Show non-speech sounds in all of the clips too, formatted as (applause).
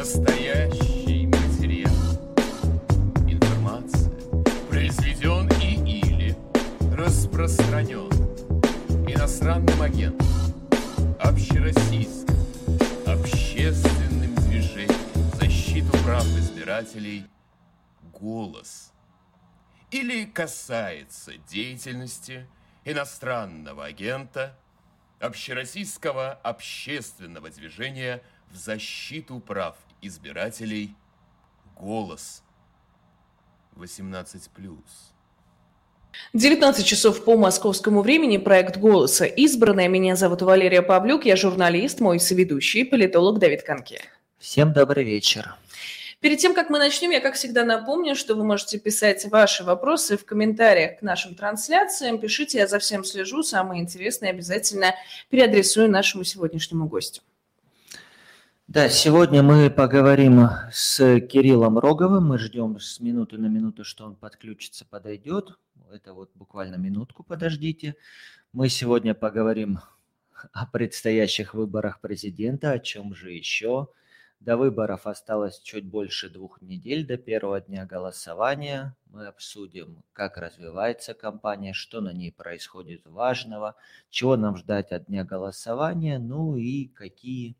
Настоящий материал. Информация произведен и или распространен иностранным агентом, общероссийским, общественным движением защиту прав избирателей «Голос» или касается деятельности иностранного агента общероссийского общественного движения в защиту прав избирателей «Голос» 18+. 19 часов по московскому времени. Проект «Голоса». Избранная. Меня зовут Валерия Павлюк. Я журналист, мой соведущий, политолог Давид Канке. Всем добрый вечер. Перед тем, как мы начнем, я, как всегда, напомню, что вы можете писать ваши вопросы в комментариях к нашим трансляциям. Пишите, я за всем слежу. Самое интересное обязательно переадресую нашему сегодняшнему гостю. Да, сегодня мы поговорим с Кириллом Роговым. Мы ждем с минуты на минуту, что он подключится, подойдет. Это вот буквально минутку подождите. Мы сегодня поговорим о предстоящих выборах президента, о чем же еще. До выборов осталось чуть больше двух недель до первого дня голосования. Мы обсудим, как развивается кампания, что на ней происходит важного, чего нам ждать от дня голосования, ну и какие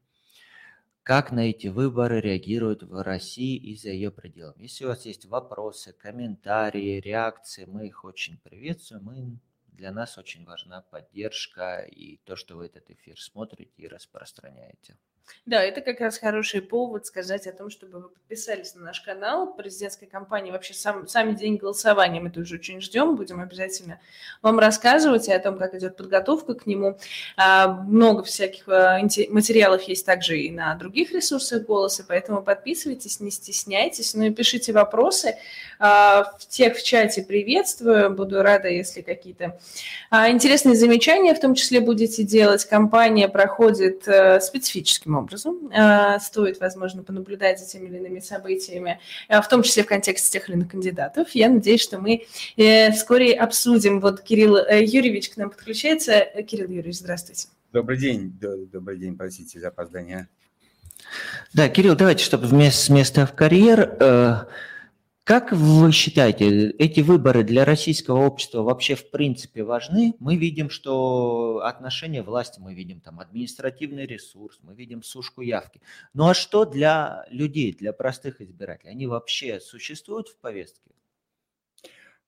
как на эти выборы реагируют в России и за ее пределами. Если у вас есть вопросы, комментарии, реакции, мы их очень приветствуем. И для нас очень важна поддержка и то, что вы этот эфир смотрите и распространяете. Да, это как раз хороший повод сказать о том, чтобы вы подписались на наш канал. Президентской кампании вообще сам, сами день голосования мы тоже очень ждем. Будем обязательно вам рассказывать о том, как идет подготовка к нему. А, много всяких а, материалов есть также и на других ресурсах голоса, поэтому подписывайтесь, не стесняйтесь, ну и пишите вопросы. А, тех в чате приветствую. Буду рада, если какие-то интересные замечания в том числе будете делать. Кампания проходит а, специфическим образом. Э, стоит, возможно, понаблюдать за теми или иными событиями, э, в том числе в контексте тех или иных кандидатов. Я надеюсь, что мы э, вскоре обсудим. Вот Кирилл Юрьевич к нам подключается. Кирилл Юрьевич, здравствуйте. Добрый день. Добрый день, простите за опоздание. Да, Кирилл, давайте, чтобы с места в карьер как вы считаете, эти выборы для российского общества вообще в принципе важны? Мы видим, что отношения власти, мы видим там административный ресурс, мы видим сушку явки. Ну а что для людей, для простых избирателей? Они вообще существуют в повестке?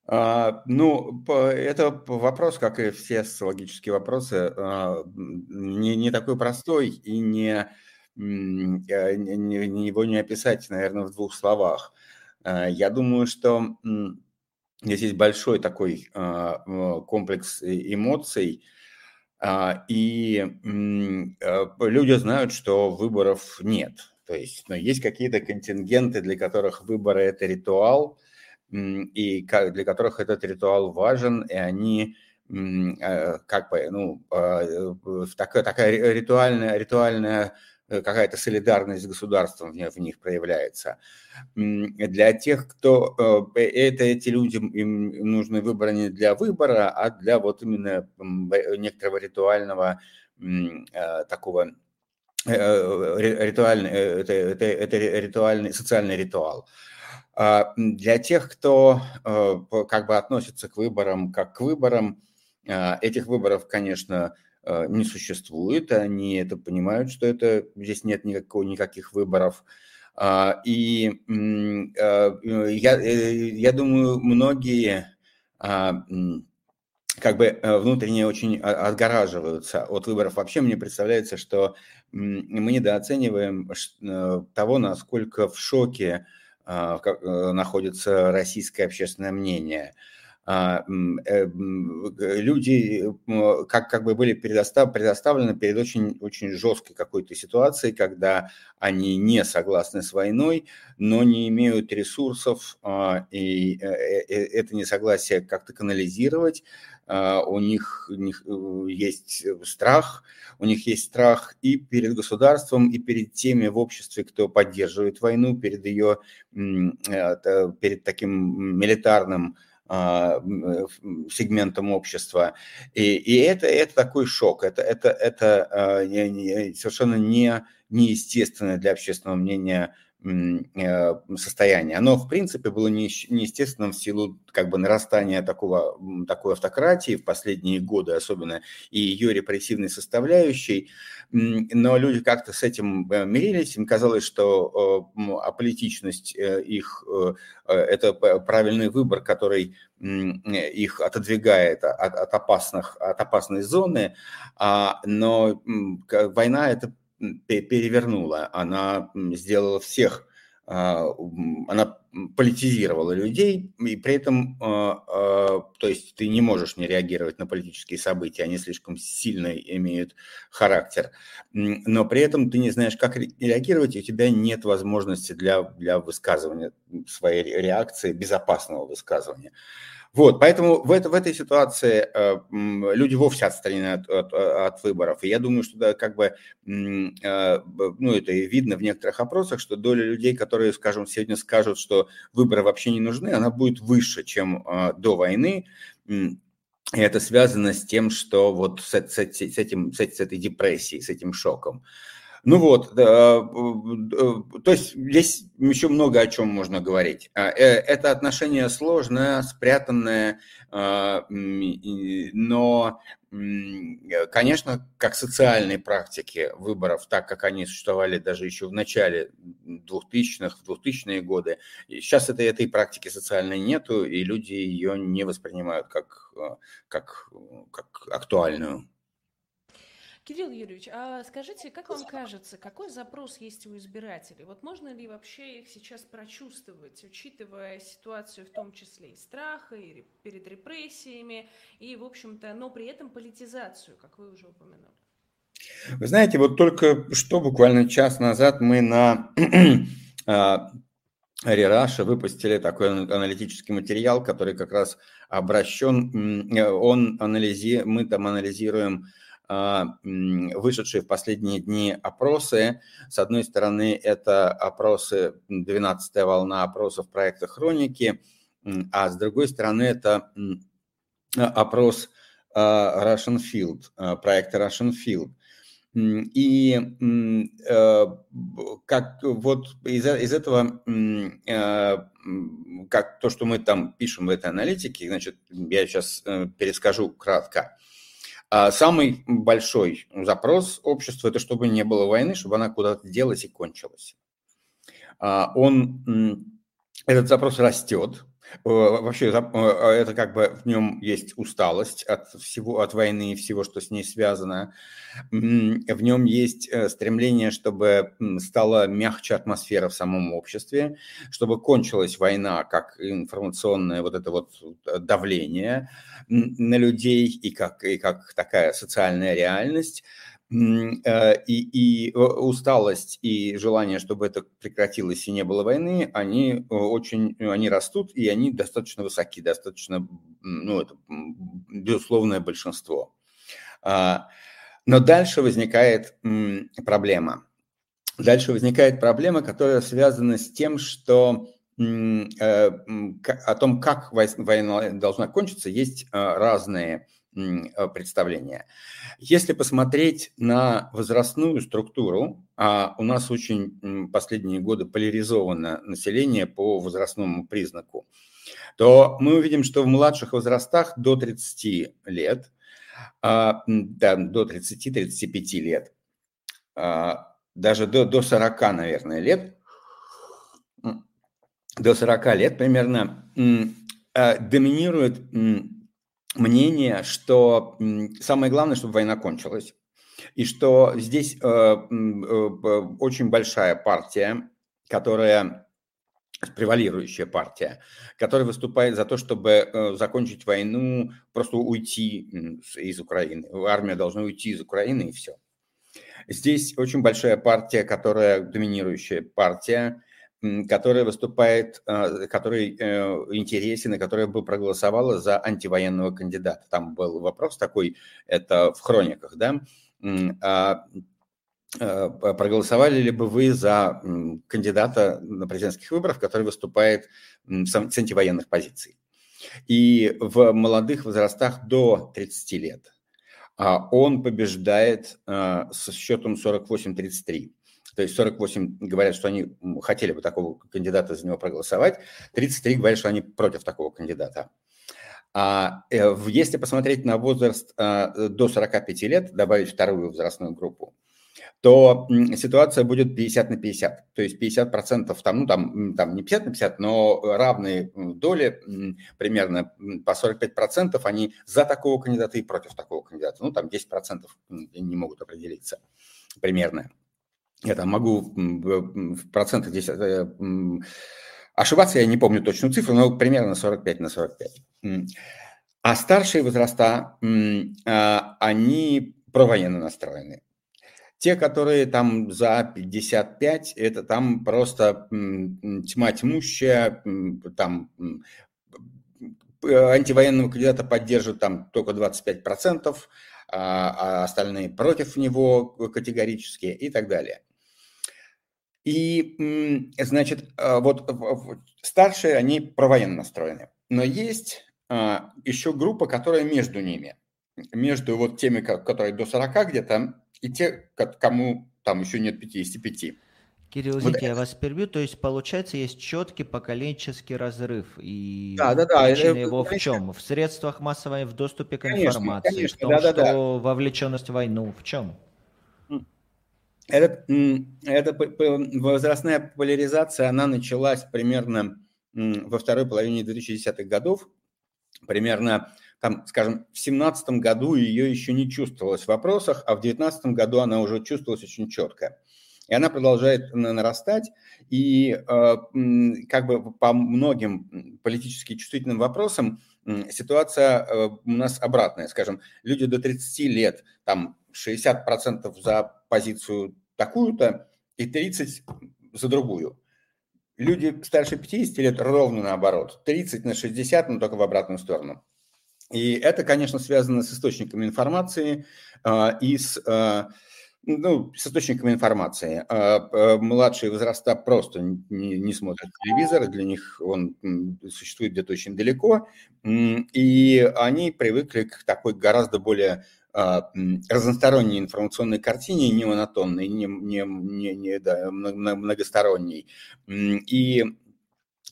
А, ну, это вопрос, как и все социологические вопросы, а, не, не такой простой и не, не, не, его не описать, наверное, в двух словах. Э, я думаю, что здесь есть большой такой а, комплекс эмоций, а, и э, люди знают, что выборов нет. То есть ну, есть какие-то контингенты, для которых выборы – это ритуал, и для которых этот ритуал важен, и они э, как бы, ну, такая, такая ритуальная, ритуальная какая-то солидарность с государством в них проявляется. Для тех, кто э, это эти люди, им нужны выборы не для выбора, а для вот именно некоторого ритуального э, такого ритуальный, это, это, это ритуальный, социальный ритуал. А для тех, кто как бы относится к выборам как к выборам, этих выборов, конечно, Э, не существует, они это понимают, что это здесь нет никакого, никаких выборов. А, и э, я, э, я думаю, многие а, как бы внутренне очень отгораживаются от выборов. Вообще мне представляется, что мы недооцениваем того, насколько в шоке а, находится российское общественное мнение. А, э, люди как, как бы были предостав, предоставлены перед очень, очень жесткой какой-то ситуацией, когда они не согласны с войной, но не имеют ресурсов, а, и э, э, это несогласие как-то канализировать. А, у них, у них есть страх, у них есть страх и перед государством, и перед теми в обществе, кто поддерживает войну, перед ее, перед таким милитарным э, сегментом общества. И, и это, это такой шок, это, это, это а, совершенно не, неестественное для общественного мнения Э, состояние. Оно, в принципе, было неестественным в силу как бы нарастания такого, такой автократии в последние годы, особенно и ее репрессивной составляющей. Но люди как-то с этим э, мирились, им казалось, что аполитичность э, их – это правильный выбор, который их отодвигает от, от, опасных, от опасной зоны, а, но война это перевернула, она сделала всех, а, она политизировала людей, и при этом, а, а, то есть ты не можешь не реагировать на политические события, они слишком сильно имеют характер, но при этом ты не знаешь, как реагировать, и у тебя нет возможности для, для высказывания своей реакции, безопасного высказывания. Вот, поэтому в, это, в этой ситуации э, люди вовсе отстранены от, от, от выборов. И я думаю, что да, как бы, э, ну, это и видно в некоторых опросах, что доля людей, которые, скажем, сегодня скажут, что выборы вообще не нужны, она будет выше, чем э, до войны. И это связано с тем, что вот с, с, с, этим, с, с этой депрессией, с этим шоком. Ну вот, то есть здесь еще много о чем можно говорить. А, э, это отношение сложное, спрятанное, а, но, конечно, как социальные практики выборов, так как они существовали даже еще в начале 2000-х, в 2000-е годы, сейчас этой, этой практики социальной нету, и люди ее не воспринимают как, а, как, как актуальную. Кирилл Юрьевич, а скажите, как вам кажется, какой запрос есть у избирателей? Вот можно ли вообще их сейчас прочувствовать, учитывая ситуацию в том числе и страха, и перед репрессиями, и, в общем-то, но при этом политизацию, как вы уже упомянули? Вы знаете, вот только что, буквально час назад, мы на (clears throat) Рераши выпустили такой аналитический материал, который как раз обращен, он анализи, мы там анализируем а, вышедшие в последние дни опросы. С одной стороны, это опросы, 12-я волна опросов проекта «Хроники», а с другой стороны, это опрос а, Russian Field, а, проекта Russian Field. И э, как вот из, из этого, э, как то, что мы там пишем в этой аналитике, значит, я сейчас э, перескажу кратко. А самый большой запрос общества – это чтобы не было войны, чтобы она куда-то делась и кончилась. А он, этот запрос растет, вообще э, а это как бы в нем есть усталость от всего, от войны и всего, что с ней связано. В нем есть э, стремление, чтобы стала мягче атмосфера в самом обществе, чтобы кончилась война как информационное вот это вот давление на людей и как, и как такая социальная реальность. Э, и, и усталость и желание, чтобы это прекратилось и не было войны, они э, очень, они растут и они достаточно высоки, достаточно, ну, это безусловное большинство. А, но дальше возникает проблема. Дальше возникает проблема, которая связана с тем, что э, о том, как война должна кончиться, есть разные Э, представления. Если посмотреть на возрастную структуру, а у нас очень последние годы поляризовано население по возрастному признаку, то мы увидим, что в младших возрастах до 30 лет, а, да, до 30-35 лет, а, даже до, до 40, наверное, лет, до 40 лет примерно, э, доминирует мнение, что самое главное, чтобы война кончилась, и что здесь э, э, очень большая партия, которая превалирующая партия, которая выступает за то, чтобы э, закончить войну, просто уйти из Украины. Армия должна уйти из Украины и все. Здесь очень большая партия, которая доминирующая партия, которая выступает, а, который э, интересен и которая бы проголосовала за антивоенного кандидата. Там был вопрос такой, это в хрониках, да, а, а, проголосовали ли бы вы за кандидата на президентских выборах, который выступает с антивоенных позиций. И в молодых возрастах до 30 лет он побеждает с счетом 48-33. То есть 48 говорят, что они хотели бы такого кандидата за него проголосовать, 33 говорят, что они против такого кандидата. А э, если посмотреть на возраст а, до 45 лет, добавить вторую возрастную группу, то ситуация будет 50 на 50. То есть 50 процентов, там, ну, там, там не 50 на 50, но равные доли, примерно по 45 процентов, они за такого кандидата и против такого кандидата. Ну, там 10 процентов не могут определиться примерно. Я там могу в процентах здесь э, ошибаться, я не помню точную цифру, но примерно 45 на 45. А старшие возраста, а, они провоенно настроены. Те, которые там за 55, это там просто тьма тьмущая, там антивоенного кандидата поддерживают там только 25%, а, а остальные против него категорически и так далее. И, значит, а, вот старшие, они провоенно настроены. Но есть а, еще группа, которая между ними. Между вот теми, которые до 40 где-то, и те, кому там еще нет 55. Кирилл, извините, вот я вас перебью. То есть, получается, есть четкий поколенческий разрыв. И да, да, да. причина его в чем? В средствах массовой, в доступе к конечно, информации, конечно, в том, да, да, что да. вовлеченность в войну. В чем? Это, это возрастная поляризация, она началась примерно во второй половине 2010-х годов. Примерно, там, скажем, в 2017 году ее еще не чувствовалось в вопросах, а в 2019 году она уже чувствовалась очень четко. И она продолжает нарастать, и э, как бы по многим политически чувствительным вопросам ситуация э, у нас обратная. Скажем, люди до 30 лет, там 60% за позицию такую-то и 30 за другую. Люди старше 50 лет ровно наоборот. 30 на 60, но только в обратную сторону. И это, конечно, связано с источниками информации э, и с, э, ну, с источниками информации. Э, младшие возраста просто не, не смотрят телевизор, для них он существует где-то очень далеко, и они привыкли к такой гораздо более а, разносторонней информационной картине, не монотонной, не, не, не, не да, многосторонней. И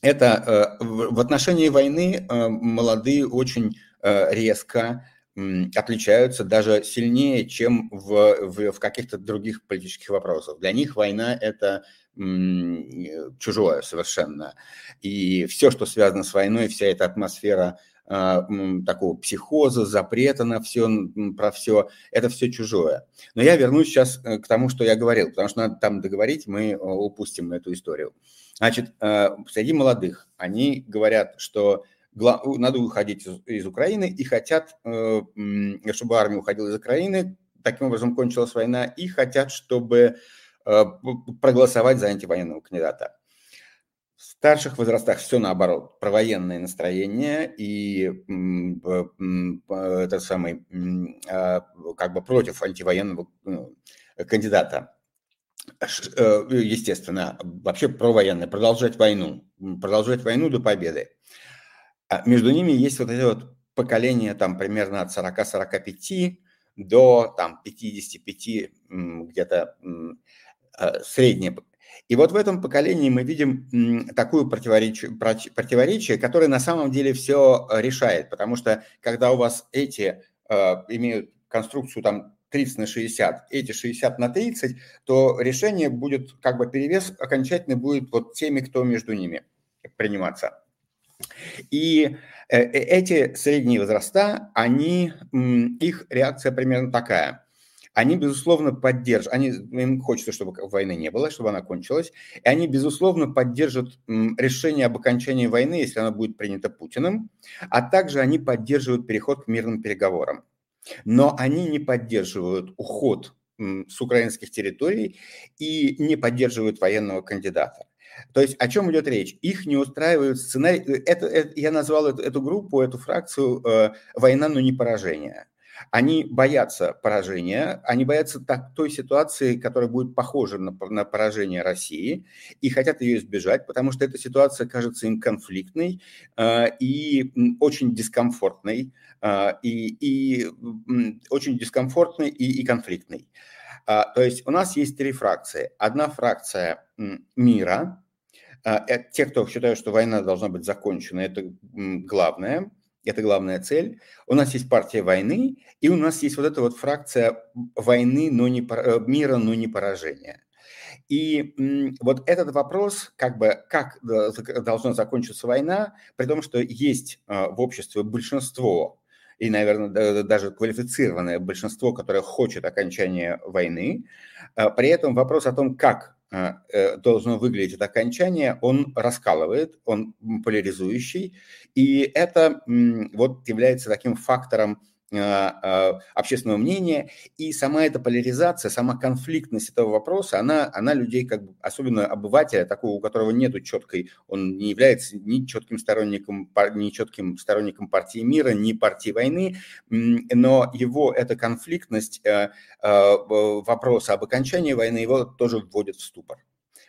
это э, в отношении войны э, молодые очень э, резко отличаются даже сильнее, чем в, в, в каких-то других политических вопросах. Для них война – это чужое совершенно. И все, что связано с войной, вся эта атмосфера а, такого психоза, запрета на все, про все, это все чужое. Но я вернусь сейчас э, к тому, что я говорил, потому что надо там договорить, мы э, упустим эту историю. Значит, э, среди молодых они говорят, что надо уходить из, из Украины и хотят, чтобы армия уходила из Украины, таким образом кончилась война, и хотят, чтобы проголосовать за антивоенного кандидата. В старших возрастах все наоборот, провоенное настроение и это самый, а, как бы против антивоенного ну, кандидата. Э, естественно, вообще провоенное, продолжать войну, продолжать войну до победы. А между ними есть вот это вот поколение там примерно от 40-45 до там 55 где-то э, среднее и вот в этом поколении мы видим такую противоречие, противоречие, которое на самом деле все э, решает, потому что когда у вас эти э, имеют конструкцию там 30 на 60, эти 60 на 30, то решение будет, как бы перевес окончательно будет вот теми, кто между ними приниматься. И э, э, эти средние возраста, они, их реакция примерно такая они, безусловно, поддержат, они, им хочется, чтобы войны не было, чтобы она кончилась, и они, безусловно, поддержат решение об окончании войны, если оно будет принято Путиным, а также они поддерживают переход к мирным переговорам. Но они не поддерживают уход с украинских территорий и не поддерживают военного кандидата. То есть о чем идет речь? Их не устраивает сценарий. Э, это, это, я назвал эту, эту группу, эту фракцию э, «Война, но не поражение». Они боятся поражения, они боятся так, той ситуации, которая будет похожа на, на поражение России, и хотят ее избежать, потому что эта ситуация кажется им конфликтной э, и очень дискомфортной, э, и, и очень дискомфортной и, и конфликтной. А, то есть у нас есть три фракции. Одна фракция мира, те, кто считают, что война должна быть закончена, это главное, это главная цель. У нас есть партия войны, и у нас есть вот эта вот фракция войны, но не, э, мира, но не поражения. И вот этот вопрос, как бы, как должна закончиться война, при том, что есть а, в обществе большинство и, наверное, даже квалифицированное большинство, которое хочет окончания войны. А, при этом вопрос о том, как а, э, должно выглядеть это окончание, он раскалывает, он поляризующий, и это вот является таким фактором общественного мнения, и сама эта поляризация, сама конфликтность этого вопроса, она, она людей, как бы, особенно обывателя, такого, у которого нету четкой, он не является ни четким сторонником, ни четким сторонником партии мира, ни партии войны, но его эта конфликтность э, э, вопроса об окончании войны его тоже вводит в ступор.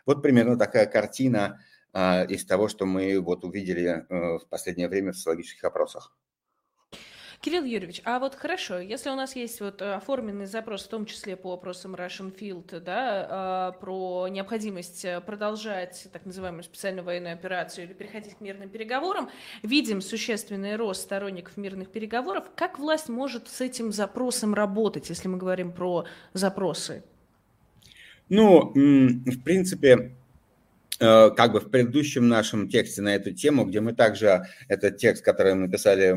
Вот примерно такая картина а, из того, что мы вот увидели э, в последнее время в социологических опросах. Кирилл Юрьевич, а вот хорошо, если у нас есть вот э, оформленный запрос, в том числе по вопросам Russian Field, да, а, про необходимость э, продолжать так называемую специальную военную операцию или переходить к мирным переговорам, видим существенный рост сторонников мирных переговоров. Как власть может с этим запросом работать, если мы говорим про запросы? Ну, в принципе, как бы в предыдущем нашем тексте на эту тему, где мы также, этот текст, который мы писали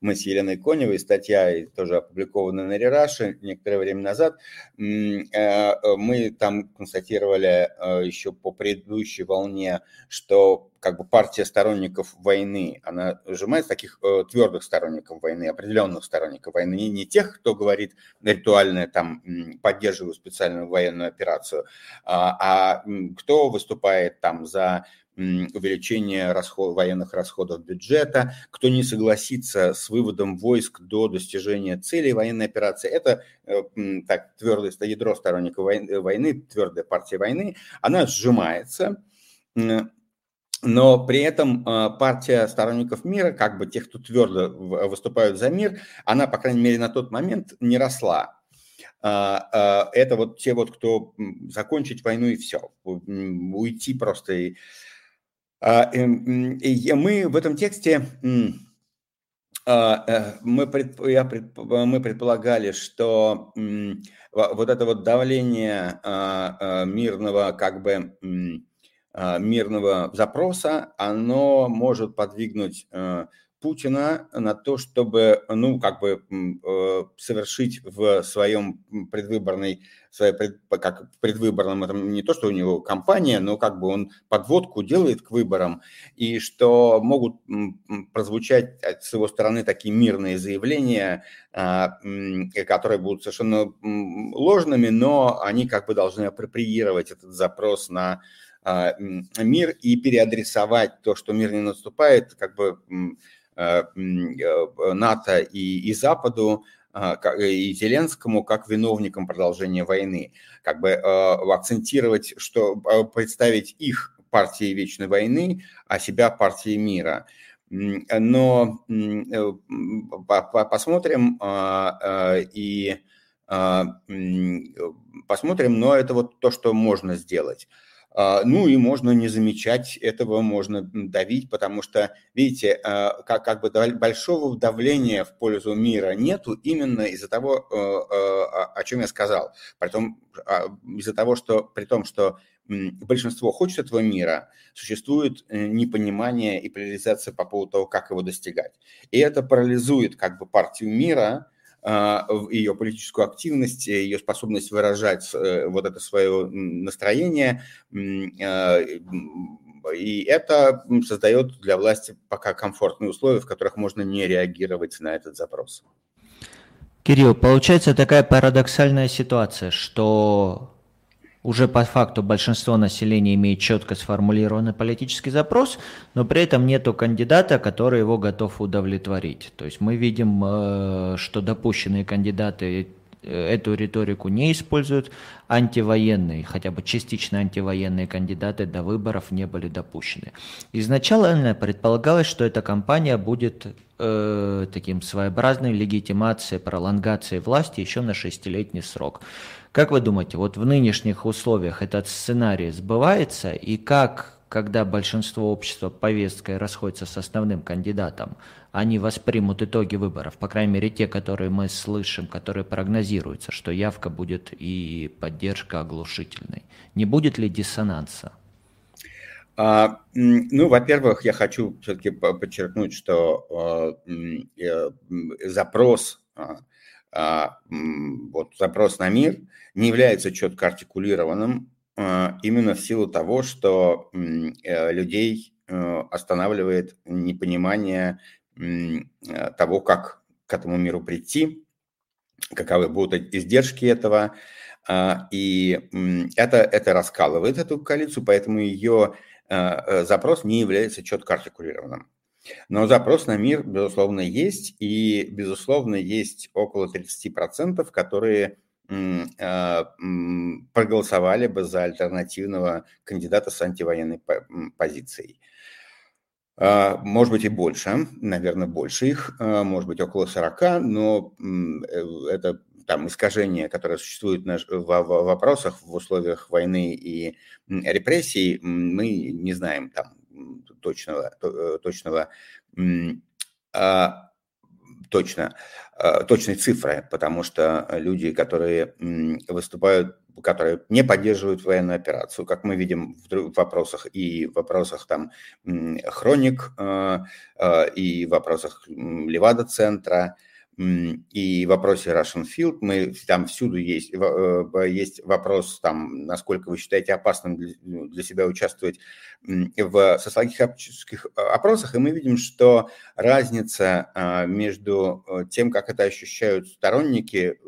мы с Еленой Коневой, статья тоже опубликована на Рераше некоторое время назад, э, мы там констатировали э, еще по предыдущей волне, что как бы партия сторонников войны, она сжимает таких э, твердых сторонников войны, определенных сторонников войны, не, не тех, кто говорит ритуально там поддерживаю специальную военную операцию, а, а кто выступает там за увеличение расход, военных расходов бюджета, кто не согласится с выводом войск до достижения целей военной операции. Это э, так, твердое ядро сторонников войны, твердая партия войны, она сжимается, но при этом а, партия сторонников мира, как бы тех, кто твердо выступают за мир, она, по крайней мере, на тот момент не росла. А, а, это вот те вот, кто закончить войну и все, уйти просто. И, и мы в этом тексте э, мы, я мы предполагали, что вот это вот давление мирного как бы мирного запроса, оно может подвигнуть э, Путина на то, чтобы, ну, как бы э, совершить в своем предвыборной, своей пред, как предвыборном, это не то, что у него кампания, но как бы он подводку делает к выборам, и что могут прозвучать с его стороны такие мирные заявления, а, которые будут совершенно ложными, но они как бы должны апроприировать этот запрос на а, мир и переадресовать то, что мир не наступает, как бы а, э, НАТО и, и Западу, а, и Зеленскому как виновникам продолжения войны, как бы акцентировать, что представить их партией вечной войны, а себя партией мира. Но э, посмотрим и посмотрим, но это вот то, что можно сделать. А, ну и можно не замечать этого, можно давить, потому что, видите, а, как, как бы большого давления в пользу мира нету именно из-за того, э, э, о чем я сказал. Притом, а, из-за того, что при том, что большинство хочет этого мира, существует э, непонимание и поляризация по поводу того, как его достигать. И это парализует как бы партию мира, ее политическую активность, ее способность выражать э, вот это свое настроение. А, и это создает для власти пока комфортные условия, в которых можно не реагировать на этот запрос. Кирилл, получается такая парадоксальная ситуация, что уже по факту большинство населения имеет четко сформулированный политический запрос, но при этом нету кандидата, который его готов удовлетворить. То есть мы видим, э, что допущенные кандидаты э, эту риторику не используют, антивоенные, хотя бы частично антивоенные кандидаты до выборов не были допущены. Изначально предполагалось, что эта кампания будет э, таким своеобразной легитимацией, пролонгацией власти еще на шестилетний срок Как вы думаете, вот в нынешних условиях этот сценарий сбывается, и как, когда большинство общества повесткой расходится с основным кандидатом, они воспримут итоги выборов, по крайней мере те, которые мы слышим, которые прогнозируются, что явка будет и поддержка оглушительной. Не будет ли диссонанса? А, ну, во-первых, я хочу все-таки подчеркнуть, что э, запрос, а, а, вот запрос на мир не является четко артикулированным именно в силу того, что э, людей э, останавливает непонимание того, как к этому миру прийти, каковы будут издержки этого, и это, это раскалывает эту коалицию, поэтому ее Э, э, запрос не является четко артикулированным. Но запрос на мир, безусловно, есть, и, безусловно, есть около 30%, которые э, проголосовали бы за альтернативного кандидата с антивоенной позицией. Может быть и больше, наверное, больше их, может быть около 40, но это там искажения, которые существуют в вопросах в условиях войны и репрессий, мы не знаем там точного, э, точного а, точно, а, точной цифры, потому что люди, которые выступают, которые не поддерживают военную операцию, как мы видим в вопросах и вопросах там хроник а, и вопросах Левада-центра, и в вопросе Russian Field мы там всюду есть, э, есть вопрос, там, насколько вы считаете опасным для, ну, себя участвовать в социологических опросах, и мы видим, что разница а, между э, тем, как это ощущают сторонники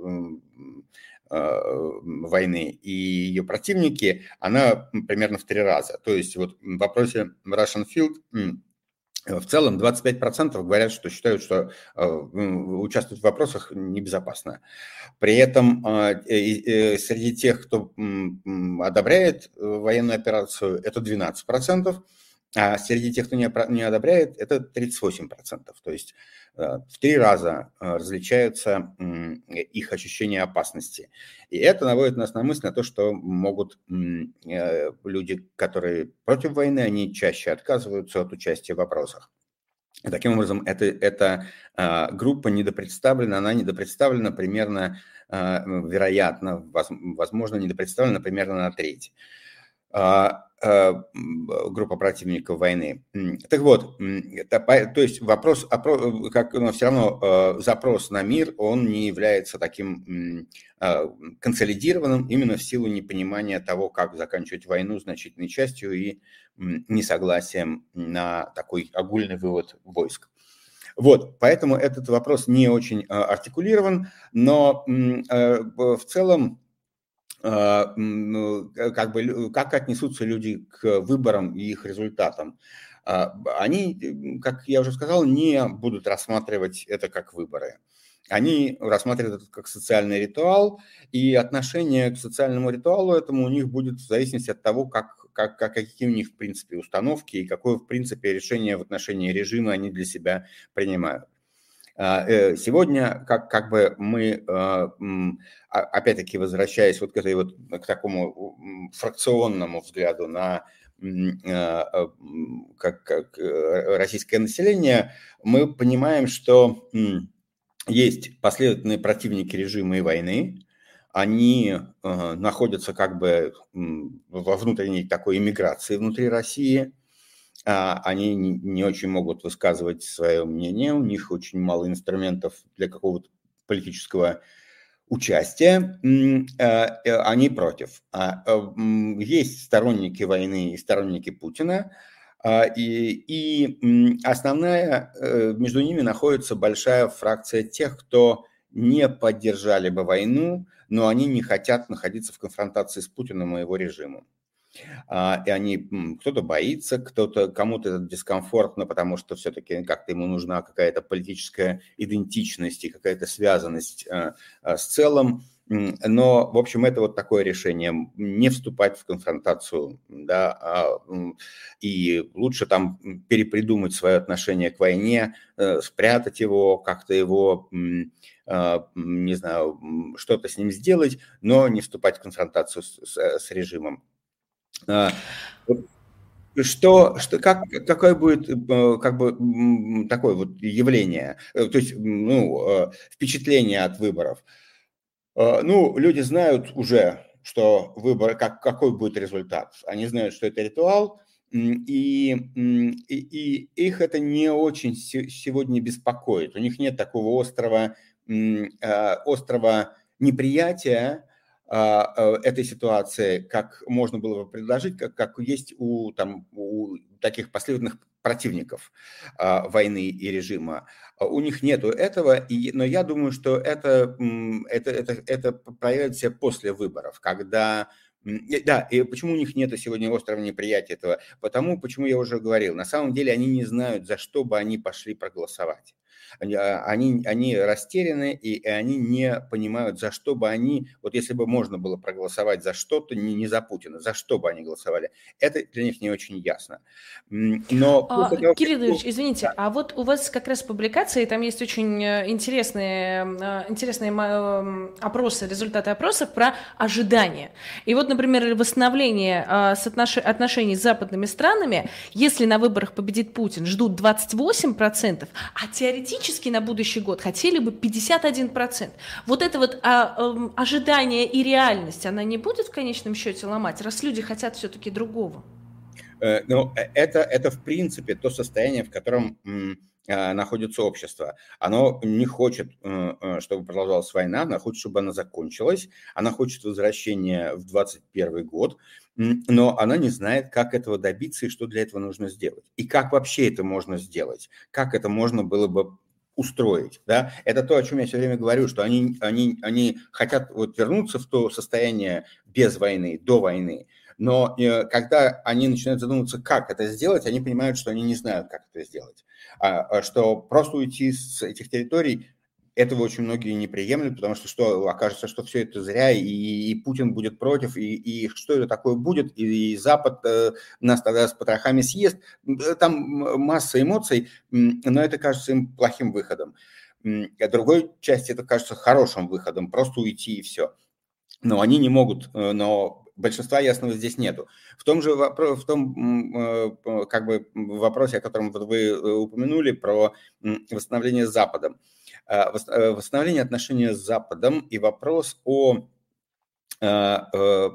войны и ее противники, она примерно в три раза. То есть вот в вопросе Russian Field в целом 25% говорят, что считают, что э, участвовать в вопросах небезопасно. При этом э, среди тех, кто одобряет э, военную операцию, это 12%, а среди тех, кто не одобряет, это 38%. То есть Э, в три раза э, различаются их ощущения опасности. И это наводит нас на мысль на то, что могут э, люди, которые против войны, они чаще отказываются от участия в вопросах. Таким образом, это, эта группа недопредставлена, она недопредставлена примерно, вероятно, возможно, недопредставлена примерно на треть. А, а, группа противников войны. Так вот, то есть вопрос, как, но все равно а, запрос на мир, он не является таким консолидированным именно в силу непонимания того, как заканчивать войну значительной частью и несогласием на такой огульный вывод войск. Вот, поэтому этот вопрос не очень артикулирован, но в целом как бы, как отнесутся люди к выборам и их результатам. А, они, как я уже сказал, не будут рассматривать это как выборы. Они рассматривают это как социальный ритуал, и отношение к социальному ритуалу этому у них будет в зависимости от того, как, как, как, какие у них, в принципе, установки и какое, в принципе, решение в отношении режима они для себя принимают. А, э, сегодня, как, как бы мы, а, опять-таки, возвращаясь вот к этой вот, к такому фракционному взгляду на а, как, как э, российское население, мы понимаем, что есть последовательные противники режима и войны, они находятся как бы во внутренней такой иммиграции внутри России – а, они не очень могут высказывать свое мнение, у них очень мало инструментов для какого-то политического участия, а, э, они против. А, есть сторонники войны и сторонники Путина, и, и основная, э, между ними находится большая фракция тех, кто не поддержали бы войну, но они не хотят находиться в конфронтации с Путиным и его режимом. А, и они, кто-то боится, кто-то, кому-то это дискомфортно, потому что все-таки как-то ему нужна какая-то политическая идентичность и какая-то связанность а, а, с целым. Но, в общем, это вот такое решение, не вступать в конфронтацию, да, а, и лучше там перепридумать свое отношение к войне, э, спрятать его, как-то его, не знаю, что-то с ним сделать, но не вступать в конфронтацию с, с, с режимом. А, что, что как, какое будет э, как бы такое вот явление, э, то есть ну, э, впечатление от выборов? Ну, люди знают уже, что выбор, как, какой будет результат. Они знают, что это ритуал, и, и, и их это не очень сегодня беспокоит. У них нет такого острого, острого неприятия этой ситуации, как можно было бы предложить, как, как есть у, там, у таких последовательных противников а, войны и режима. А у них нету этого, и, но я думаю, что это, это, это, это проявит себя после выборов, когда да, и почему у них нет сегодня острого неприятия этого? Потому, почему я уже говорил, на самом деле они не знают, за что бы они пошли проголосовать. А, они, они растеряны, и они не понимают, за что бы они, вот если бы можно было проголосовать за что-то, не, не за Путина, за что бы они голосовали, это для них не очень ясно. Но... А, того, Кирилл Ильич, извините, а вот у вас как раз публикации, там есть очень э, интересные, э, интересные опросы, результаты опросов про ожидания. И вот, например, восстановление э, отношений с западными странами, если на выборах победит Путин, ждут 28%, а теоретически теоретически на будущий год хотели бы 51%. Вот это вот а, а, ожидание и реальность, она не будет в конечном счете ломать, раз люди хотят все-таки другого? Э, ну, э, это, это в принципе то состояние, в котором а, находится общество. Оно не хочет, э, чтобы продолжалась война, оно хочет, чтобы она закончилась, она хочет возвращения в 21 год, но она не знает, как этого добиться и что для этого нужно сделать. И как вообще это можно сделать, как это можно было бы устроить. Да? Это то, о чем я все время говорю, что они, они, они хотят вот вернуться в то состояние без войны, до войны. Но э, когда они начинают задумываться, как это сделать, они понимают, что они не знают, как это сделать. А, а что просто уйти с этих территорий этого очень многие не приемлют, потому что, что окажется, что все это зря, и, и Путин будет против, и, и что это такое будет, и, и Запад э, нас тогда с потрохами съест. Э, там масса эмоций, но это кажется им плохим выходом. А другой части это кажется хорошим выходом, просто уйти и все. Но они не могут, э, но большинства ясного здесь нету. В том же в том э, как бы вопросе, о котором вы упомянули, про восстановление Западом. Э, восстановление отношений с Западом и вопрос о Э, э,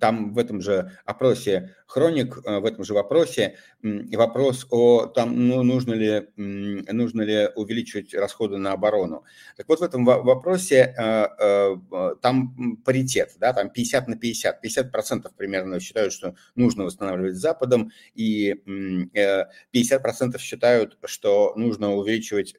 там в этом же опросе Хроник, э, в этом же вопросе вопрос о том, ну, нужно ли, нужно ли увеличивать расходы на оборону. Так вот, в этом вопросе там паритет, да, там 50 на 50, 50 процентов примерно считают, что нужно восстанавливать Западом, и 50 процентов считают, что нужно увеличивать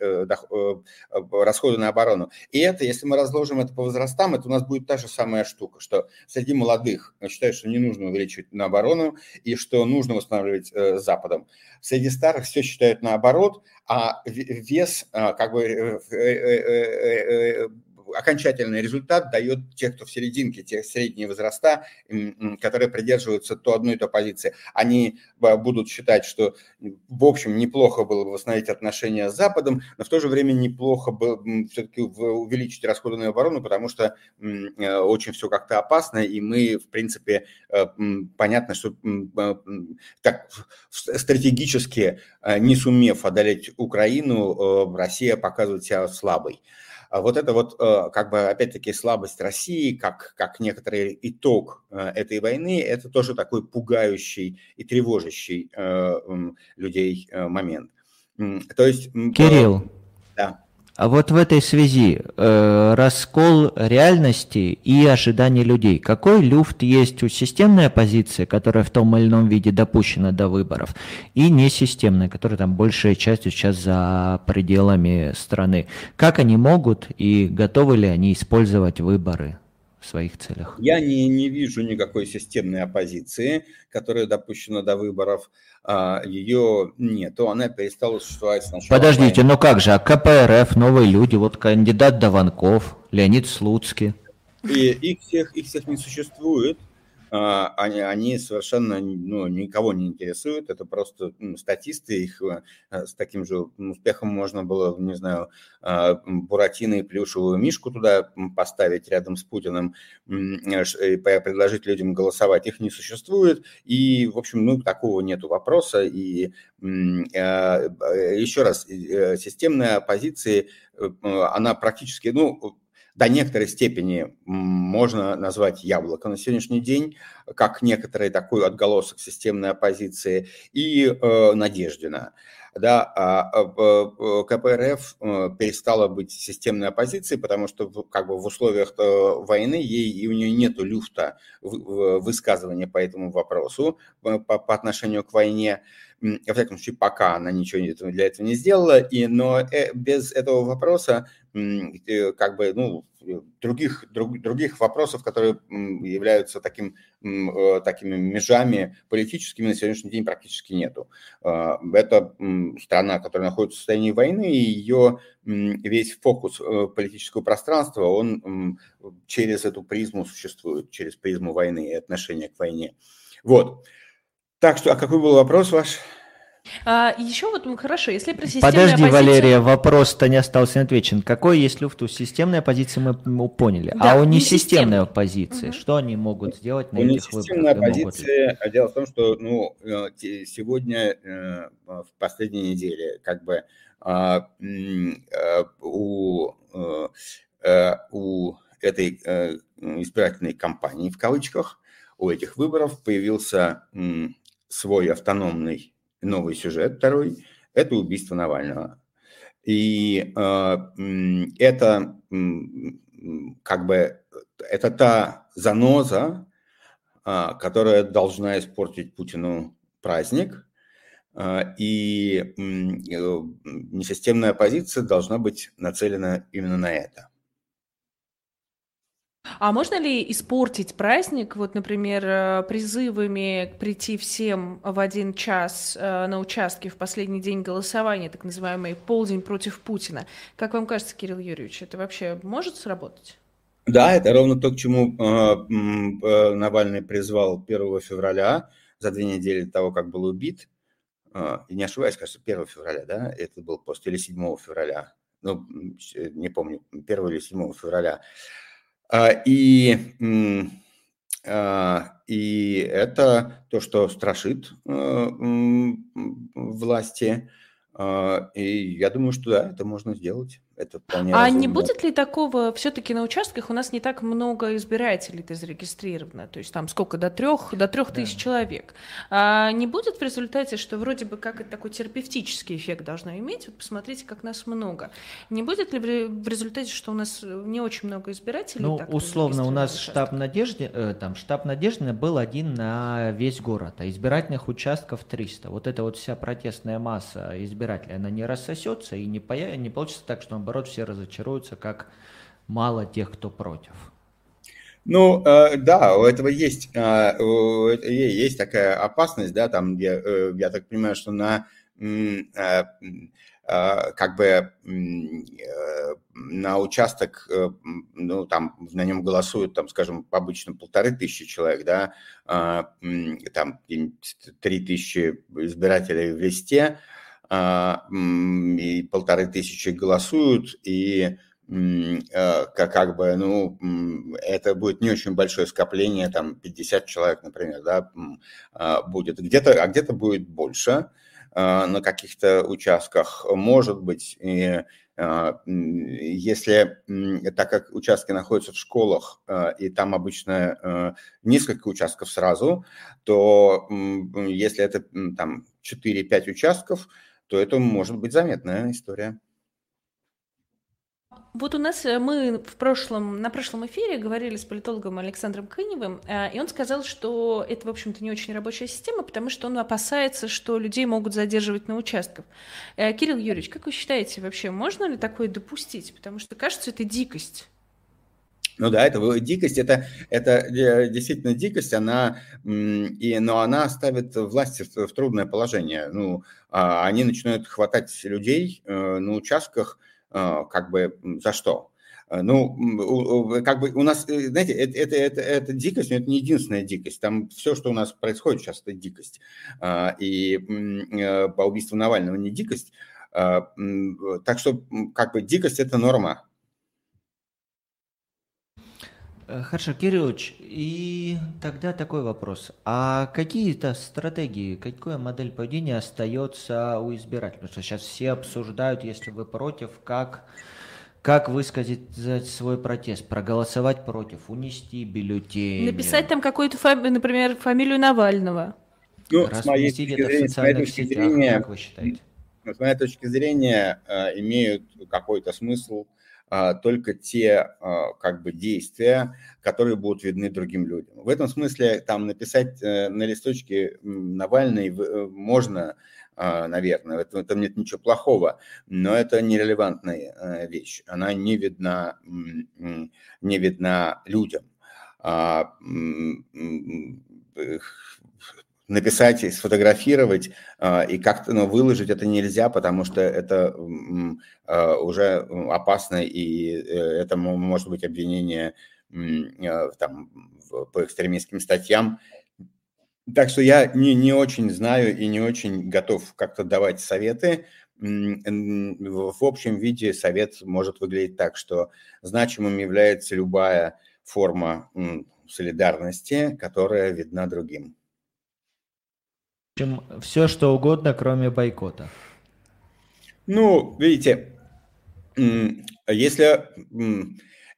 расходы на оборону. И это, если мы разложим это по возрастам, это у нас будет та же самая штука что среди молодых считают, что не нужно увеличивать на оборону и что нужно восстанавливать э, Западом. Среди старых все считают наоборот, а вес э, как бы э, э, э, э окончательный результат дает те, кто в серединке, те средние возраста, которые придерживаются то одной, то позиции. Они будут считать, что в общем неплохо было бы восстановить отношения с Западом, но в то же время неплохо бы все-таки увеличить расходы на оборону, потому что э, очень все как-то опасно, и мы, в принципе, э, понятно, что так стратегически, э, не сумев одолеть Украину, Россия показывает себя слабой. А вот это вот, э, как бы, опять-таки, слабость России, как, как некоторый итог э, этой войны, это тоже такой пугающий и тревожащий э, людей момент. То есть... Кирилл, да. А вот в этой связи э, раскол реальности и ожиданий людей. Какой люфт есть у системной оппозиции, которая в том или ином виде допущена до выборов, и несистемная, которая там большая частью сейчас за пределами страны. Как они могут и готовы ли они использовать выборы? В своих целях? Я не, не вижу никакой системной оппозиции, которая допущена до выборов. А, ее нету, она перестала существовать сначала. Подождите, войны. ну как же, а КПРФ, новые люди, вот кандидат Даванков, Леонид Слуцкий. И их всех, их всех не существует. А, они, они совершенно ну, никого не интересуют, это просто ну, статисты, их э, с таким же успехом можно было, не знаю, а, Буратино и плюшевую мишку туда поставить рядом с Путиным э, и предложить людям голосовать, их не существует, и, в общем, ну, такого нету вопроса, и а, еще раз, э, системная оппозиция, она практически, ну, до некоторой степени можно назвать яблоко на сегодняшний день, как некоторый такой отголосок системной оппозиции, и э, Надеждина. Да, а, а КПРФ э, перестала быть системной оппозицией, потому что как бы в условиях э, войны ей и у нее нет люфта высказывания по этому вопросу по, по отношению к войне во всяком случае, пока она ничего для этого не сделала, и, но э, без этого вопроса э, как бы, ну, других, друг, других вопросов, которые являются таким, э, такими межами политическими, на сегодняшний день практически нету. Это страна, которая находится в состоянии войны, и ее весь фокус политического пространства, он через эту призму существует, через призму войны и отношения к войне. Вот. Так что, а какой был вопрос ваш? А, еще вот, ну, хорошо, если про системную Подожди, оппозицию... Валерия, вопрос-то не остался неотвечен. Какой есть люфт у системной оппозиции, мы поняли. Да, а у несистемной оппозиции, угу. что они могут сделать на у этих выборах? оппозиции, могут... дело в том, что ну, э, сегодня, э, в последней неделе, как бы а, э, у, у этой избирательной кампании, в кавычках, у этих выборов появился свой автономный новый сюжет, второй, это убийство Навального. И э, это как бы это та заноза, э, которая должна испортить Путину праздник, э, и э, несистемная оппозиция должна быть нацелена именно на это. А можно ли испортить праздник, вот, например, э, призывами прийти всем в один час э, на участке в последний день голосования, так называемый полдень против Путина? Как вам кажется, Кирилл Юрьевич, это вообще может сработать? Да, это ровно то, к чему э, Навальный призвал 1 февраля, за две недели до того, как был убит. И не ошибаюсь, кажется, 1 февраля, да, это был пост, или 7 февраля, ну, не помню, 1 или 7 февраля. А, и, а, и это то, что страшит э, власти. А, и я думаю, что да, это можно сделать. Это вполне А разумно. не будет ли такого, все-таки на участках у нас не так много избирателей-то зарегистрировано, то есть там сколько, до трех, до трех да. тысяч человек. А не будет в результате, что вроде бы как это такой терапевтический эффект должно иметь, вот посмотрите, как нас много. Не будет ли в результате, что у нас не очень много избирателей? Ну, условно, у нас штаб Надежды, э, там, штаб Надежды был один на весь город, а избирательных участков 300. Вот эта вот вся протестная масса избирателей, она не рассосется и не, появ... не получится так, что наоборот, все разочаруются, как мало тех, кто против. Ну, э, да, у этого есть, э, есть такая опасность, да, там, э, я так понимаю, что на как бы на участок, ну, там, на нем голосуют, там, скажем, обычно полторы тысячи человек, да, там, три тысячи избирателей в листе, и полторы тысячи голосуют, и а, как, как бы, ну, это будет не очень большое скопление, там 50 человек, например, да, а, будет. Где-то, а где-то будет больше на каких-то участках, может быть, и если, так как участки находятся в школах, и там обычно несколько участков сразу, то если это там 4-5 участков, то это может быть заметная история. Вот у нас э, мы в прошлом, на прошлом эфире говорили с политологом Александром Кыневым, э, и он сказал, что это, в общем-то, не очень рабочая система, потому что он опасается, что людей могут задерживать на участках. Э, Кирилл Юрьевич, как вы считаете, вообще можно ли такое допустить? Потому что, кажется, это дикость. Ну да, это дикость, это, это действительно дикость, она, и, но она ставит власти в, в трудное положение. Ну, а, они начинают хватать людей э, на участках, э, как бы за что? Ну, как бы у нас, знаете, это, это, это, это дикость, но это не единственная дикость. Там все, что у нас происходит сейчас, это дикость. И по убийству Навального не дикость. Так что, как бы, дикость – это норма. Э, хорошо, Кириллович, и тогда такой вопрос. А какие-то стратегии, какая модель поведения остается у избирателей? Потому что сейчас все обсуждают, если вы против, как, как высказать свой протест, проголосовать против, унести бюллетень. Написать там какую-то, фами- например, фамилию Навального. Ну, с моей точки зрения, с моей точки зрения, как вы считаете? С моей точки зрения, э, имеют какой-то смысл только те а, как бы действия, которые будут видны другим людям. В этом смысле там написать э, на листочке Навальный э, можно, а, наверное, в этом, в этом нет ничего плохого, но это нерелевантная э, вещь, она не видна, не видна людям написать и сфотографировать э, и как-то ну, выложить это нельзя, потому что это э, уже опасно, и э, это может быть обвинение там, по экстремистским статьям. Так что я не, не очень знаю и не очень готов как-то давать советы. В общем виде совет может выглядеть так, что значимым является любая форма солидарности, которая видна другим общем, все что угодно, кроме бойкота. Ну, видите, если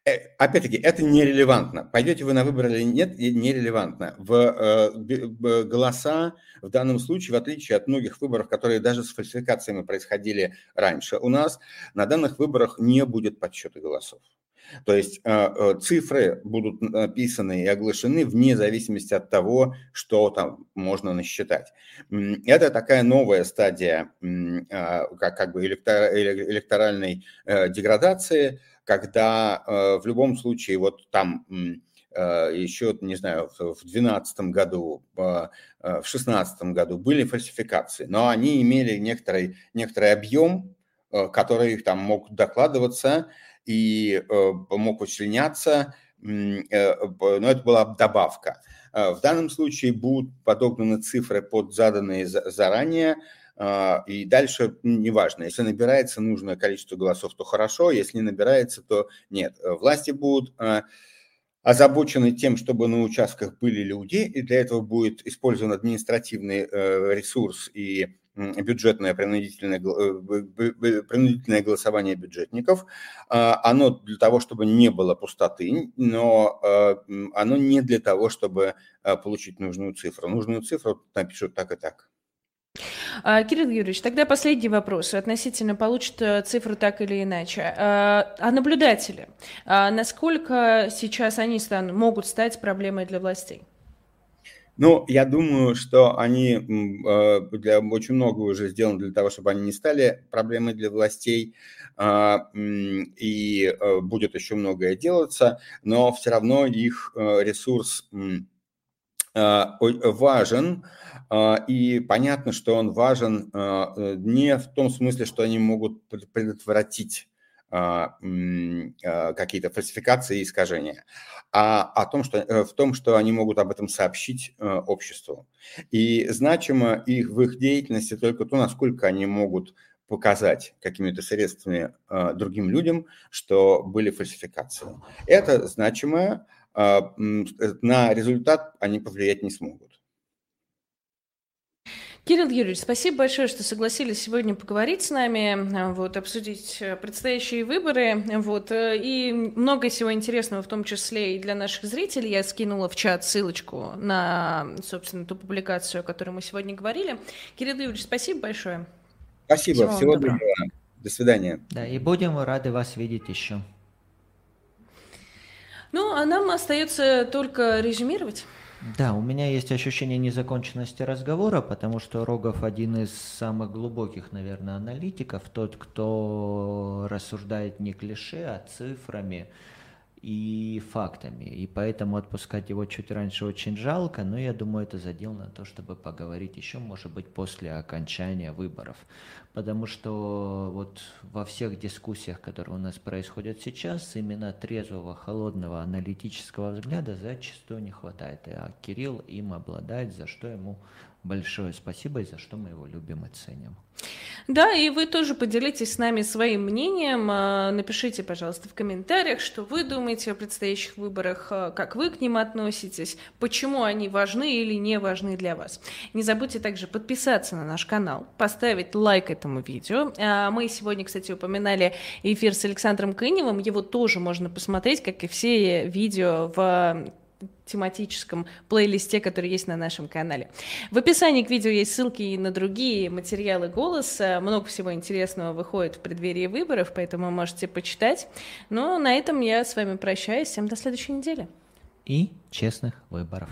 э, опять-таки, это нерелевантно. Пойдете вы на выборы или нет, нерелевантно. В э, голоса в данном случае, в отличие от многих выборов, которые даже с фальсификациями происходили раньше, у нас на данных выборах не будет подсчета голосов. То есть а, а, цифры будут написаны и оглашены вне зависимости от того, что там можно насчитать. Это такая новая стадия а, как, как бы электоральной э, деградации, когда в любом случае вот там еще, не знаю, в 2012 году, в 2016 году были фальсификации, но они имели некоторый, некоторый объем, э, который там мог докладываться, и э, мог усиляться, э, но это была добавка. Э, в данном случае будут подогнаны цифры под заданные заранее, и дальше неважно, если набирается нужное количество голосов, то хорошо, если не набирается, то нет. Власти будут озабочены тем, чтобы на участках были люди, и для этого будет использован административный ресурс и бюджетное принудительное, э, принудительное голосование бюджетников. А, оно для того, чтобы не было пустоты, но а, оно не для того, чтобы а, получить нужную цифру. Нужную цифру напишут так и так. Кирилл Юрьевич, тогда последний вопрос относительно получат э, цифру так или иначе. А наблюдатели, насколько сейчас они станут, могут стать проблемой для властей? Ну, я думаю, что они э, для, очень много уже сделано для того, чтобы они не стали проблемой для властей, а, и э, будет еще многое делаться, но все равно их э, ресурс а, важен, а, и понятно, что он важен не в том смысле, что они могут предотвратить какие-то фальсификации и искажения, а о том, что, э, в том, что они могут об этом сообщить э, обществу. И значимо их в их деятельности только то, насколько они могут показать какими-то средствами э, другим людям, что были фальсификации. Это значимое, на результат они повлиять не смогут. Кирилл Юрьевич, спасибо большое, что согласились сегодня поговорить с нами, вот, обсудить э, предстоящие выборы, вот, э, и много всего интересного, в том числе и для наших зрителей. Я скинула в чат ссылочку на, собственно, ту публикацию, о которой мы сегодня говорили. Кирилл Юрьевич, спасибо большое. Спасибо, всего, всего доброго. доброго. До свидания. Да, и будем рады вас видеть еще. Ну, а нам остается только резюмировать. Да, у меня есть ощущение незаконченности разговора, потому что Рогов один из самых глубоких, наверное, аналитиков, тот, кто рассуждает не клише, а цифрами. И фактами. И поэтому отпускать его чуть раньше очень жалко, но я думаю, это задел на то, чтобы поговорить еще, может быть, после окончания выборов. Потому что вот во всех дискуссиях, которые у нас происходят сейчас, именно трезвого, холодного, аналитического взгляда зачастую не хватает. А Кирилл им обладает, за что ему большое спасибо и за что мы его любим и ценим. Да, и вы тоже поделитесь с нами своим мнением. А, напишите, пожалуйста, в комментариях, что вы думаете о предстоящих выборах, а, как вы к ним относитесь, почему они важны или не важны для вас. Не забудьте также подписаться на наш канал, поставить лайк этому видео. А, мы сегодня, кстати, упоминали эфир с Александром Кыневым. Его тоже можно посмотреть, как и все видео в тематическом плейлисте, который есть на нашем канале. В описании к видео есть ссылки и на другие материалы голоса. Много всего интересного выходит в преддверии выборов, поэтому можете почитать. Но на этом я с вами прощаюсь. Всем до следующей недели. И честных выборов.